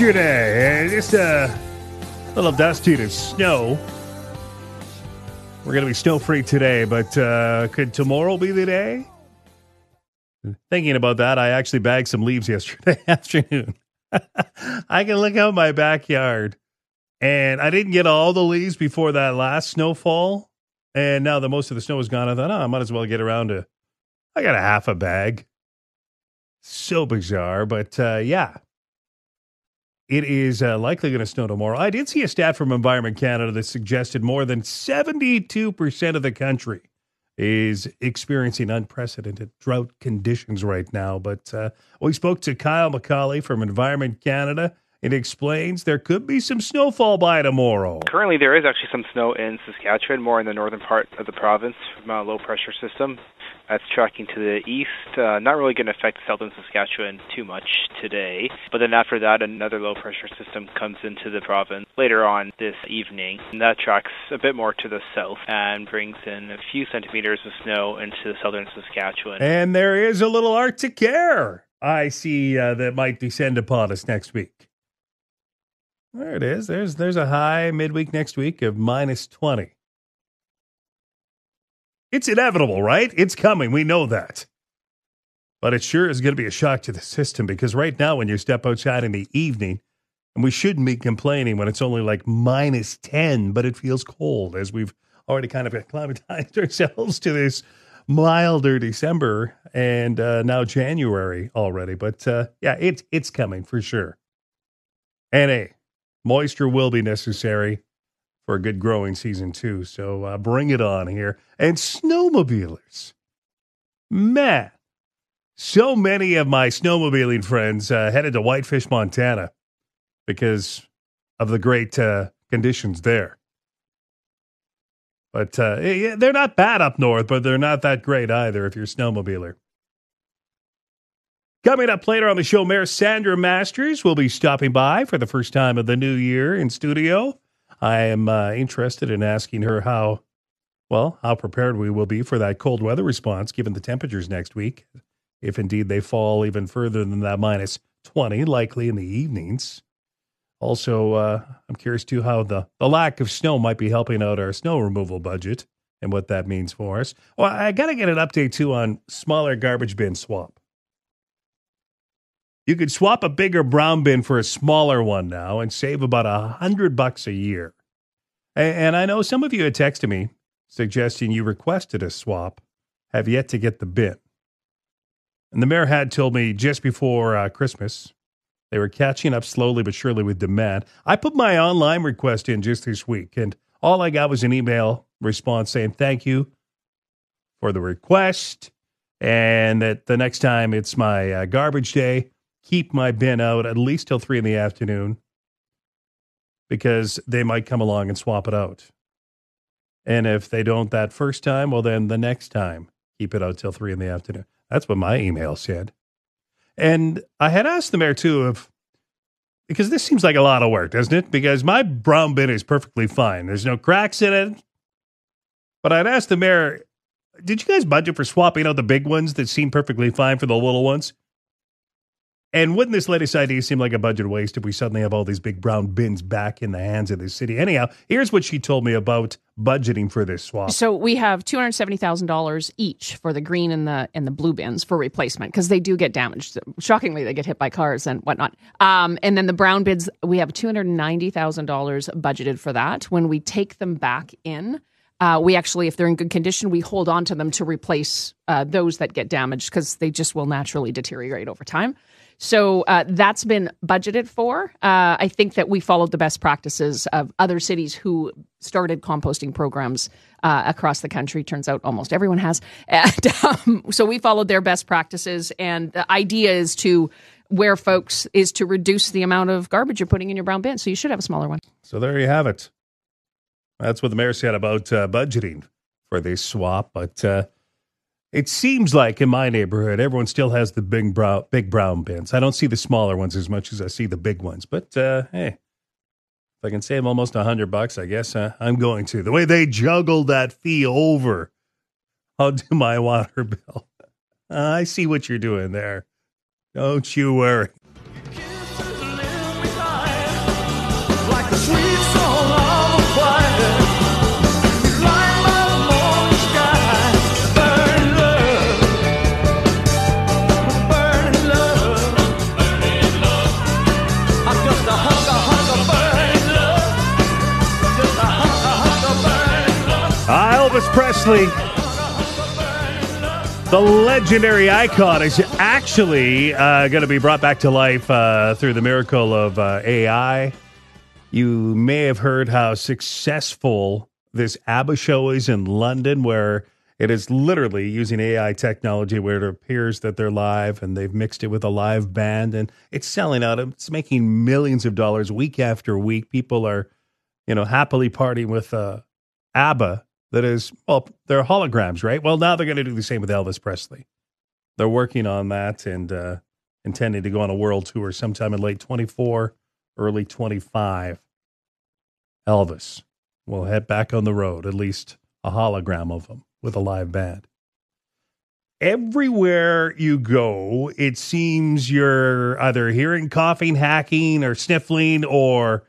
Yesterday. And just a little dusty to snow. We're going to be snow free today, but uh, could tomorrow be the day? Thinking about that, I actually bagged some leaves yesterday afternoon. I can look out my backyard, and I didn't get all the leaves before that last snowfall. And now that most of the snow is gone, I thought, oh, I might as well get around to. I got a half a bag. So bizarre, but uh, yeah, it is uh, likely going to snow tomorrow. I did see a stat from Environment Canada that suggested more than 72% of the country is experiencing unprecedented drought conditions right now. But uh, we spoke to Kyle McCauley from Environment Canada. It explains there could be some snowfall by tomorrow. Currently, there is actually some snow in Saskatchewan, more in the northern part of the province from a low pressure system. That's tracking to the east. Uh, not really going to affect southern Saskatchewan too much today. But then after that, another low pressure system comes into the province later on this evening. And that tracks a bit more to the south and brings in a few centimeters of snow into southern Saskatchewan. And there is a little Arctic air I see uh, that might descend upon us next week. There it is. There's there's a high midweek next week of minus 20. It's inevitable, right? It's coming. We know that. But it sure is going to be a shock to the system because right now, when you step outside in the evening, and we shouldn't be complaining when it's only like minus 10, but it feels cold as we've already kind of acclimatized ourselves to this milder December and uh, now January already. But uh, yeah, it's, it's coming for sure. And a moisture will be necessary for a good growing season too. So uh, bring it on here. And snowmobilers, man, so many of my snowmobiling friends uh, headed to Whitefish, Montana, because of the great uh, conditions there. But uh, yeah, they're not bad up north, but they're not that great either if you're a snowmobiler. Coming up later on the show, Mayor Sandra Masters will be stopping by for the first time of the new year in studio. I am uh, interested in asking her how, well, how prepared we will be for that cold weather response given the temperatures next week, if indeed they fall even further than that minus 20, likely in the evenings. Also, uh, I'm curious too how the, the lack of snow might be helping out our snow removal budget and what that means for us. Well, I got to get an update too on smaller garbage bin swap. You could swap a bigger brown bin for a smaller one now and save about a hundred bucks a year. And I know some of you had texted me suggesting you requested a swap, have yet to get the bin. And the mayor had told me just before uh, Christmas they were catching up slowly but surely with demand. I put my online request in just this week, and all I got was an email response saying thank you for the request, and that the next time it's my uh, garbage day, keep my bin out at least till three in the afternoon because they might come along and swap it out. And if they don't that first time, well, then the next time, keep it out till three in the afternoon. That's what my email said. And I had asked the mayor too if, because this seems like a lot of work, doesn't it? Because my brown bin is perfectly fine. There's no cracks in it. But I'd asked the mayor, did you guys budget for swapping out the big ones that seem perfectly fine for the little ones? And wouldn't this latest idea seem like a budget waste if we suddenly have all these big brown bins back in the hands of the city? Anyhow, here's what she told me about budgeting for this swap. So we have two hundred seventy thousand dollars each for the green and the and the blue bins for replacement because they do get damaged. Shockingly, they get hit by cars and whatnot. Um, and then the brown bins, we have two hundred ninety thousand dollars budgeted for that. When we take them back in. Uh, we actually, if they're in good condition, we hold on to them to replace uh, those that get damaged because they just will naturally deteriorate over time. So uh, that's been budgeted for. Uh, I think that we followed the best practices of other cities who started composting programs uh, across the country. Turns out almost everyone has. And, um, so we followed their best practices. And the idea is to where folks is to reduce the amount of garbage you're putting in your brown bin. So you should have a smaller one. So there you have it. That's what the mayor said about uh, budgeting for this swap. But uh, it seems like in my neighborhood, everyone still has the big brown, big brown bins. I don't see the smaller ones as much as I see the big ones. But uh, hey, if I can save almost a hundred bucks, I guess uh, I'm going to. The way they juggled that fee over, I'll do my water bill. Uh, I see what you're doing there. Don't you worry. The legendary icon, is actually uh, going to be brought back to life uh, through the miracle of uh, AI. You may have heard how successful this ABBA show is in London, where it is literally using AI technology where it appears that they're live and they've mixed it with a live band and it's selling out. It's making millions of dollars week after week. People are, you know, happily partying with uh, ABBA that is, well, they're holograms, right? Well, now they're going to do the same with Elvis Presley. They're working on that and uh, intending to go on a world tour sometime in late 24, early 25. Elvis will head back on the road, at least a hologram of him with a live band. Everywhere you go, it seems you're either hearing coughing, hacking, or sniffling, or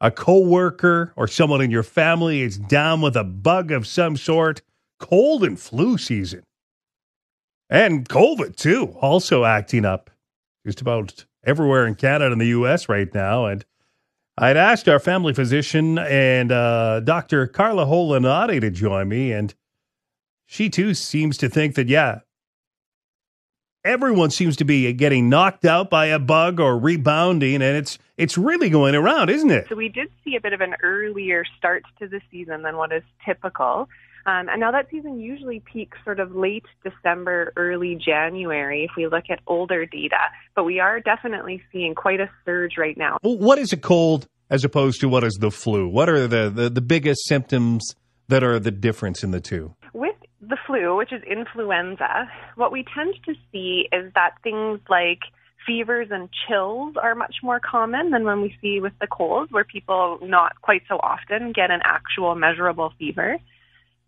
a coworker or someone in your family is down with a bug of some sort. Cold and flu season. And COVID, too, also acting up just about everywhere in Canada and the U.S. right now. And I'd asked our family physician and uh, Dr. Carla Holinaty to join me, and she too seems to think that, yeah, everyone seems to be getting knocked out by a bug or rebounding, and it's it's really going around, isn't it? So we did see a bit of an earlier start to the season than what is typical. Um, and now that season usually peaks sort of late December, early January if we look at older data. But we are definitely seeing quite a surge right now. Well, what is a cold as opposed to what is the flu? What are the, the, the biggest symptoms that are the difference in the two? The flu, which is influenza, what we tend to see is that things like fevers and chills are much more common than when we see with the colds, where people not quite so often get an actual measurable fever.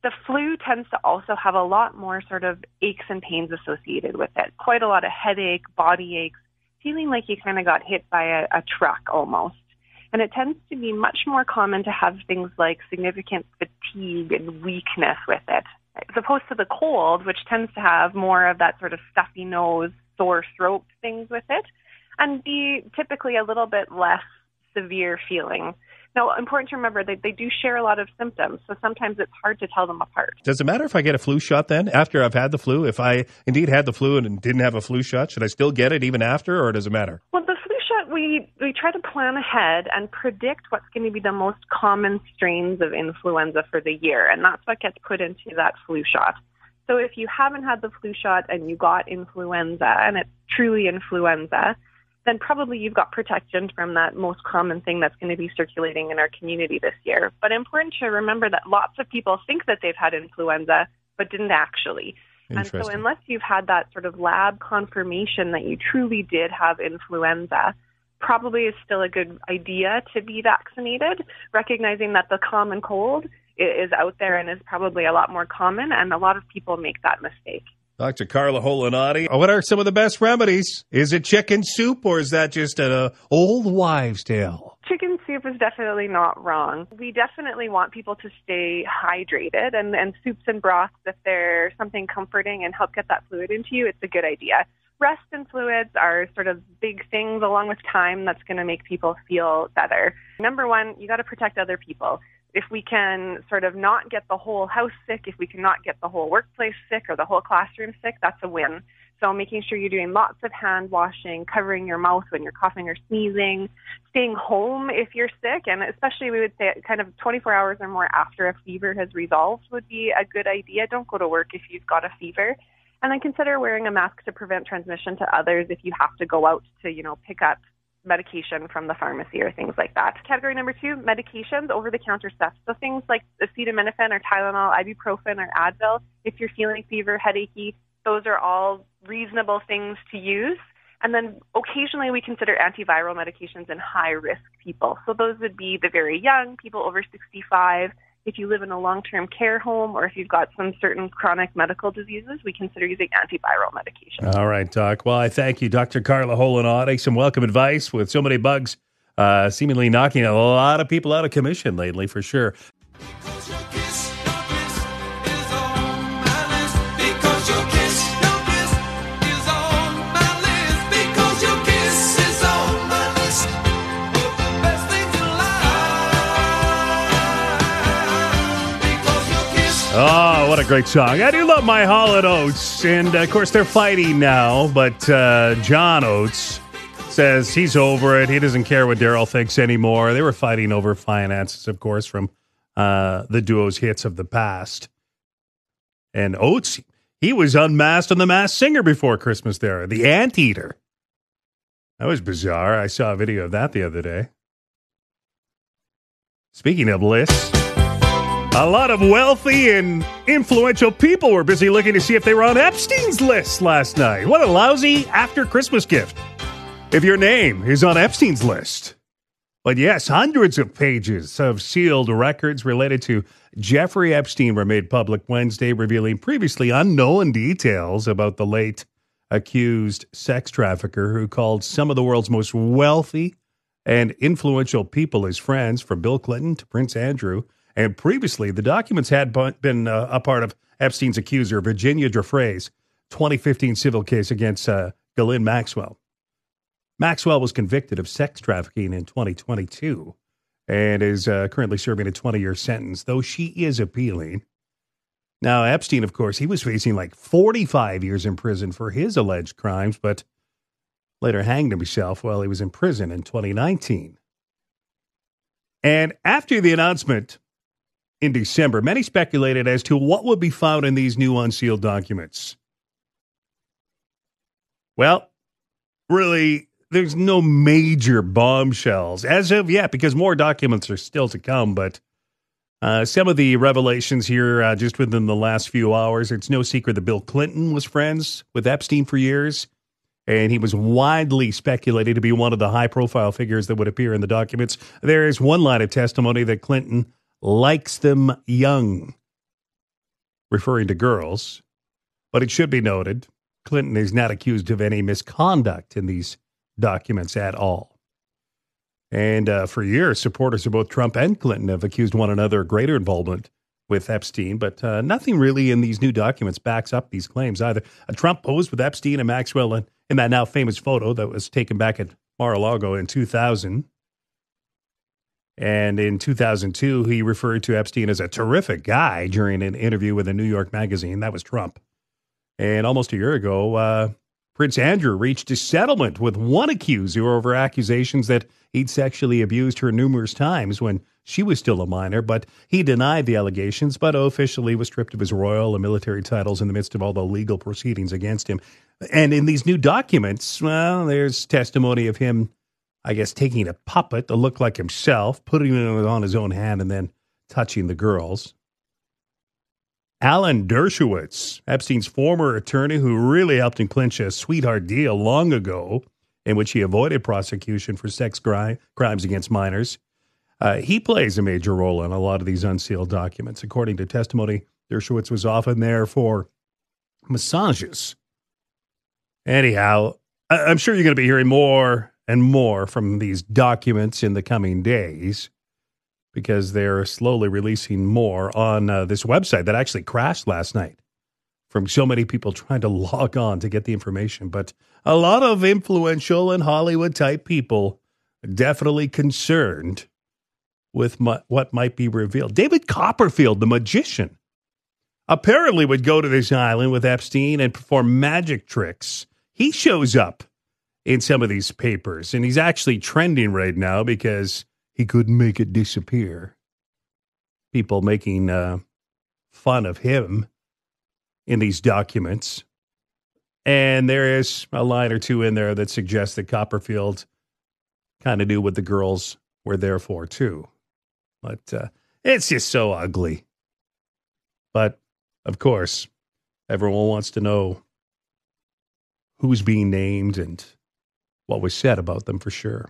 The flu tends to also have a lot more sort of aches and pains associated with it. Quite a lot of headache, body aches, feeling like you kind of got hit by a, a truck almost. And it tends to be much more common to have things like significant fatigue and weakness with it, as opposed to the cold, which tends to have more of that sort of stuffy nose, sore throat things with it, and be typically a little bit less severe feeling. Now, important to remember that they do share a lot of symptoms, so sometimes it's hard to tell them apart. Does it matter if I get a flu shot then after I've had the flu? If I indeed had the flu and didn't have a flu shot, should I still get it even after, or does it matter? Well, the we, we try to plan ahead and predict what's going to be the most common strains of influenza for the year, and that's what gets put into that flu shot. So if you haven't had the flu shot and you got influenza, and it's truly influenza, then probably you've got protection from that most common thing that's going to be circulating in our community this year. But important to remember that lots of people think that they've had influenza, but didn't actually. And so, unless you've had that sort of lab confirmation that you truly did have influenza, probably is still a good idea to be vaccinated, recognizing that the common cold is out there and is probably a lot more common, and a lot of people make that mistake. Dr. Carla Holinaty, what are some of the best remedies? Is it chicken soup or is that just an uh, old wives' tale? Soup is definitely not wrong. We definitely want people to stay hydrated, and, and soups and broths, if they're something comforting and help get that fluid into you, it's a good idea. Rest and fluids are sort of big things along with time that's going to make people feel better. Number one, you got to protect other people if we can sort of not get the whole house sick, if we cannot get the whole workplace sick or the whole classroom sick, that's a win. So making sure you're doing lots of hand washing, covering your mouth when you're coughing or sneezing, staying home if you're sick, and especially we would say kind of 24 hours or more after a fever has resolved would be a good idea. Don't go to work if you've got a fever. And then consider wearing a mask to prevent transmission to others if you have to go out to, you know, pick up medication from the pharmacy or things like that. Category number two, medications, over the counter stuff. So things like acetaminophen or Tylenol, ibuprofen or Advil. If you're feeling fever, headachy, those are all reasonable things to use. And then occasionally we consider antiviral medications in high risk people. So those would be the very young, people over 65, if you live in a long term care home or if you've got some certain chronic medical diseases, we consider using antiviral medication. All right, Doc. Well, I thank you, Dr. Carla Holinaty. Some welcome advice with so many bugs uh, seemingly knocking a lot of people out of commission lately, for sure. Oh, what a great song. I do love my Hall and Oates. And of course, they're fighting now, but uh, John Oates says he's over it. He doesn't care what Daryl thinks anymore. They were fighting over finances, of course, from uh, the duo's hits of the past. And Oates, he was unmasked on The Masked Singer before Christmas there, the Anteater. That was bizarre. I saw a video of that the other day. Speaking of lists, a lot of wealthy and influential people were busy looking to see if they were on Epstein's list last night. What a lousy after Christmas gift if your name is on Epstein's list. But yes, hundreds of pages of sealed records related to Jeffrey Epstein were made public Wednesday, revealing previously unknown details about the late accused sex trafficker who called some of the world's most wealthy and influential people his friends, from Bill Clinton to Prince Andrew. And previously, the documents had been uh, a part of Epstein's accuser, Virginia Giuffre's 2015 civil case against uh, Ghislaine Maxwell. Maxwell was convicted of sex trafficking in 2022 and is uh, currently serving a 20 year sentence, though she is appealing. Now, Epstein, of course, he was facing like 45 years in prison for his alleged crimes, but later hanged himself while he was in prison in 2019. And after the announcement in December, many speculated as to what would be found in these new unsealed documents. Well, really, there's no major bombshells as of yet because more documents are still to come. But uh, some of the revelations here uh, just within the last few hours, it's no secret that Bill Clinton was friends with Epstein for years. And he was widely speculated to be one of the high profile figures that would appear in the documents. There is one line of testimony that Clinton likes them young, referring to girls. But it should be noted Clinton is not accused of any misconduct in these documents at all. And uh, for years, supporters of both Trump and Clinton have accused one another of greater involvement with Epstein, but uh, nothing really in these new documents backs up these claims either. A Trump posed with Epstein and Maxwell in, in that now famous photo that was taken back at Mar a Lago in 2000. And in 2002, he referred to Epstein as a terrific guy during an interview with a New York magazine. That was Trump. And almost a year ago, uh, Prince Andrew reached a settlement with one accuser over accusations that he'd sexually abused her numerous times when she was still a minor, but he denied the allegations, but officially was stripped of his royal and military titles in the midst of all the legal proceedings against him. And in these new documents, well, there's testimony of him, I guess, taking a puppet to look like himself, putting it on his own hand, and then touching the girls. Alan Dershowitz, Epstein's former attorney who really helped him clinch a sweetheart deal long ago, in which he avoided prosecution for sex crimes against minors. Uh, he plays a major role in a lot of these unsealed documents. According to testimony, Dershowitz was often there for massages. Anyhow, I'm sure you're going to be hearing more and more from these documents in the coming days because they're slowly releasing more on uh, this website that actually crashed last night from so many people trying to log on to get the information. But a lot of influential and Hollywood type people definitely concerned with what might be revealed. David Copperfield, the magician, apparently would go to this island with Epstein and perform magic tricks. He shows up in some of these papers, and he's actually trending right now because he couldn't make it disappear. People making uh, fun of him in these documents. And there is a line or two in there that suggests that Copperfield kind of knew what the girls were there for, too. But uh, it's just so ugly. But of course, everyone wants to know who's being named and what was said about them for sure.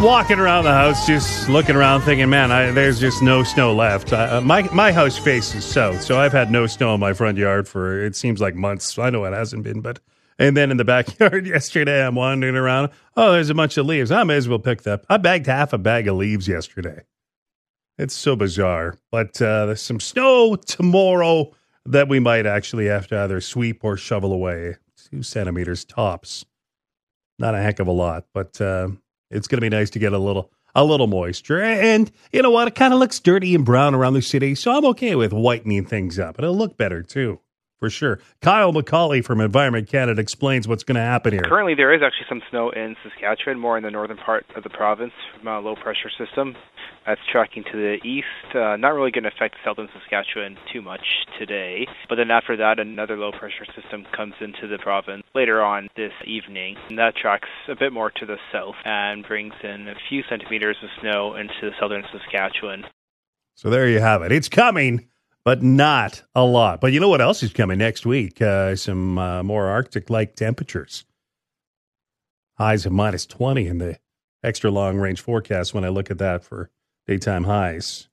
Walking around the house, just looking around, thinking, man, I, there's just no snow left. Uh, my my house faces south, so I've had no snow in my front yard for it seems like months. I know it hasn't been, but And then in the backyard yesterday, I'm wandering around. Oh, there's a bunch of leaves. I may as well pick that. I bagged half a bag of leaves yesterday. It's so bizarre. But uh, there's some snow tomorrow that we might actually have to either sweep or shovel away. Two centimeters tops. Not a heck of a lot, but uh, it's going to be nice to get a little a little moisture. And you know what? It kind of looks dirty and brown around the city, so I'm okay with whitening things up. It'll look better too for sure. Kyle McCauley from Environment Canada explains what's going to happen here. Currently, there is actually some snow in Saskatchewan, more in the northern part of the province from a low pressure system. That's tracking to the east. Uh, not really going to affect southern Saskatchewan too much today. But then after that, another low pressure system comes into the province later on this evening. And that tracks a bit more to the south and brings in a few centimeters of snow into southern Saskatchewan. So there you have it. It's coming but not a lot. But you know what else is coming next week? Uh, some uh, more Arctic like temperatures. Highs of minus 20 in the extra long range forecast when I look at that for daytime highs.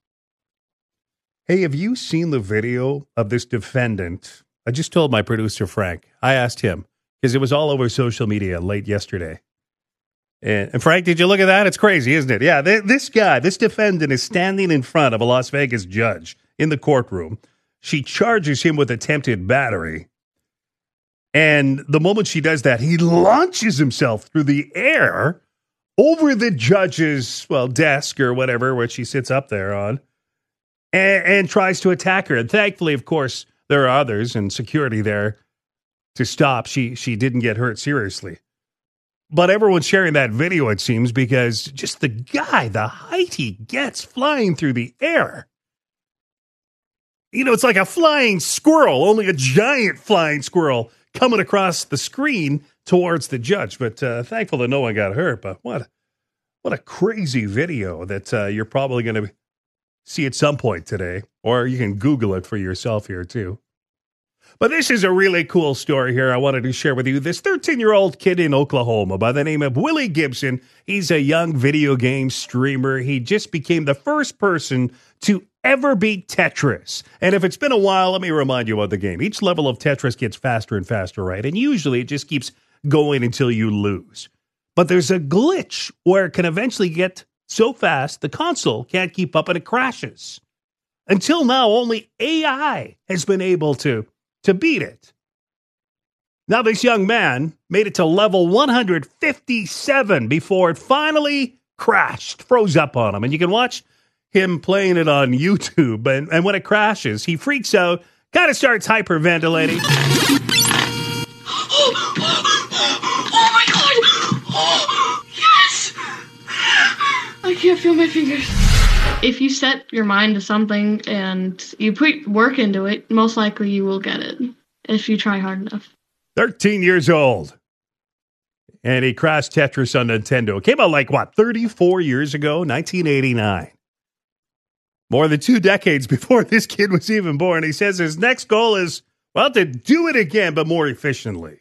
Hey, have you seen the video of this defendant? I just told my producer, Frank. I asked him because it was all over social media late yesterday. And, and, Frank, did you look at that? It's crazy, isn't it? Yeah, th- this guy, this defendant is standing in front of a Las Vegas judge in the courtroom. She charges him with attempted battery. And the moment she does that, he launches himself through the air over the judge's, well, desk or whatever, where she sits up there on, and, and tries to attack her. And thankfully, of course, there are others and security there to stop. She she didn't get hurt seriously. But everyone's sharing that video, it seems, because just the guy, the height he gets flying through the air you know, it's like a flying squirrel, only a giant flying squirrel coming across the screen towards the judge. But uh, thankful that no one got hurt. But what, what a crazy video that uh, you're probably going to see at some point today, or you can Google it for yourself here too. But this is a really cool story here I wanted to share with you. This 13 year old kid in Oklahoma by the name of Willie Gibson, he's a young video game streamer. He just became the first person to ever beat Tetris. And if it's been a while, let me remind you about the game. Each level of Tetris gets faster and faster, right? And usually it just keeps going until you lose. But there's a glitch where it can eventually get so fast the console can't keep up and it crashes. Until now, only AI has been able to to beat it. Now, this young man made it to level 157 before it finally crashed, froze up on him. And you can watch him playing it on YouTube. And, and when it crashes, he freaks out, kind of starts hyperventilating. oh, my God! Oh, yes! I can't feel my fingers if you set your mind to something and you put work into it, most likely you will get it if you try hard enough. 13 years old. And he crashed Tetris on Nintendo. It came out like, what, 34 years ago? 1989. More than two decades before this kid was even born. He says his next goal is, well, to do it again, but more efficiently.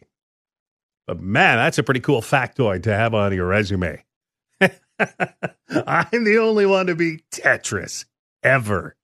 But man, that's a pretty cool factoid to have on your resume. I'm the only one to beat Tetris ever.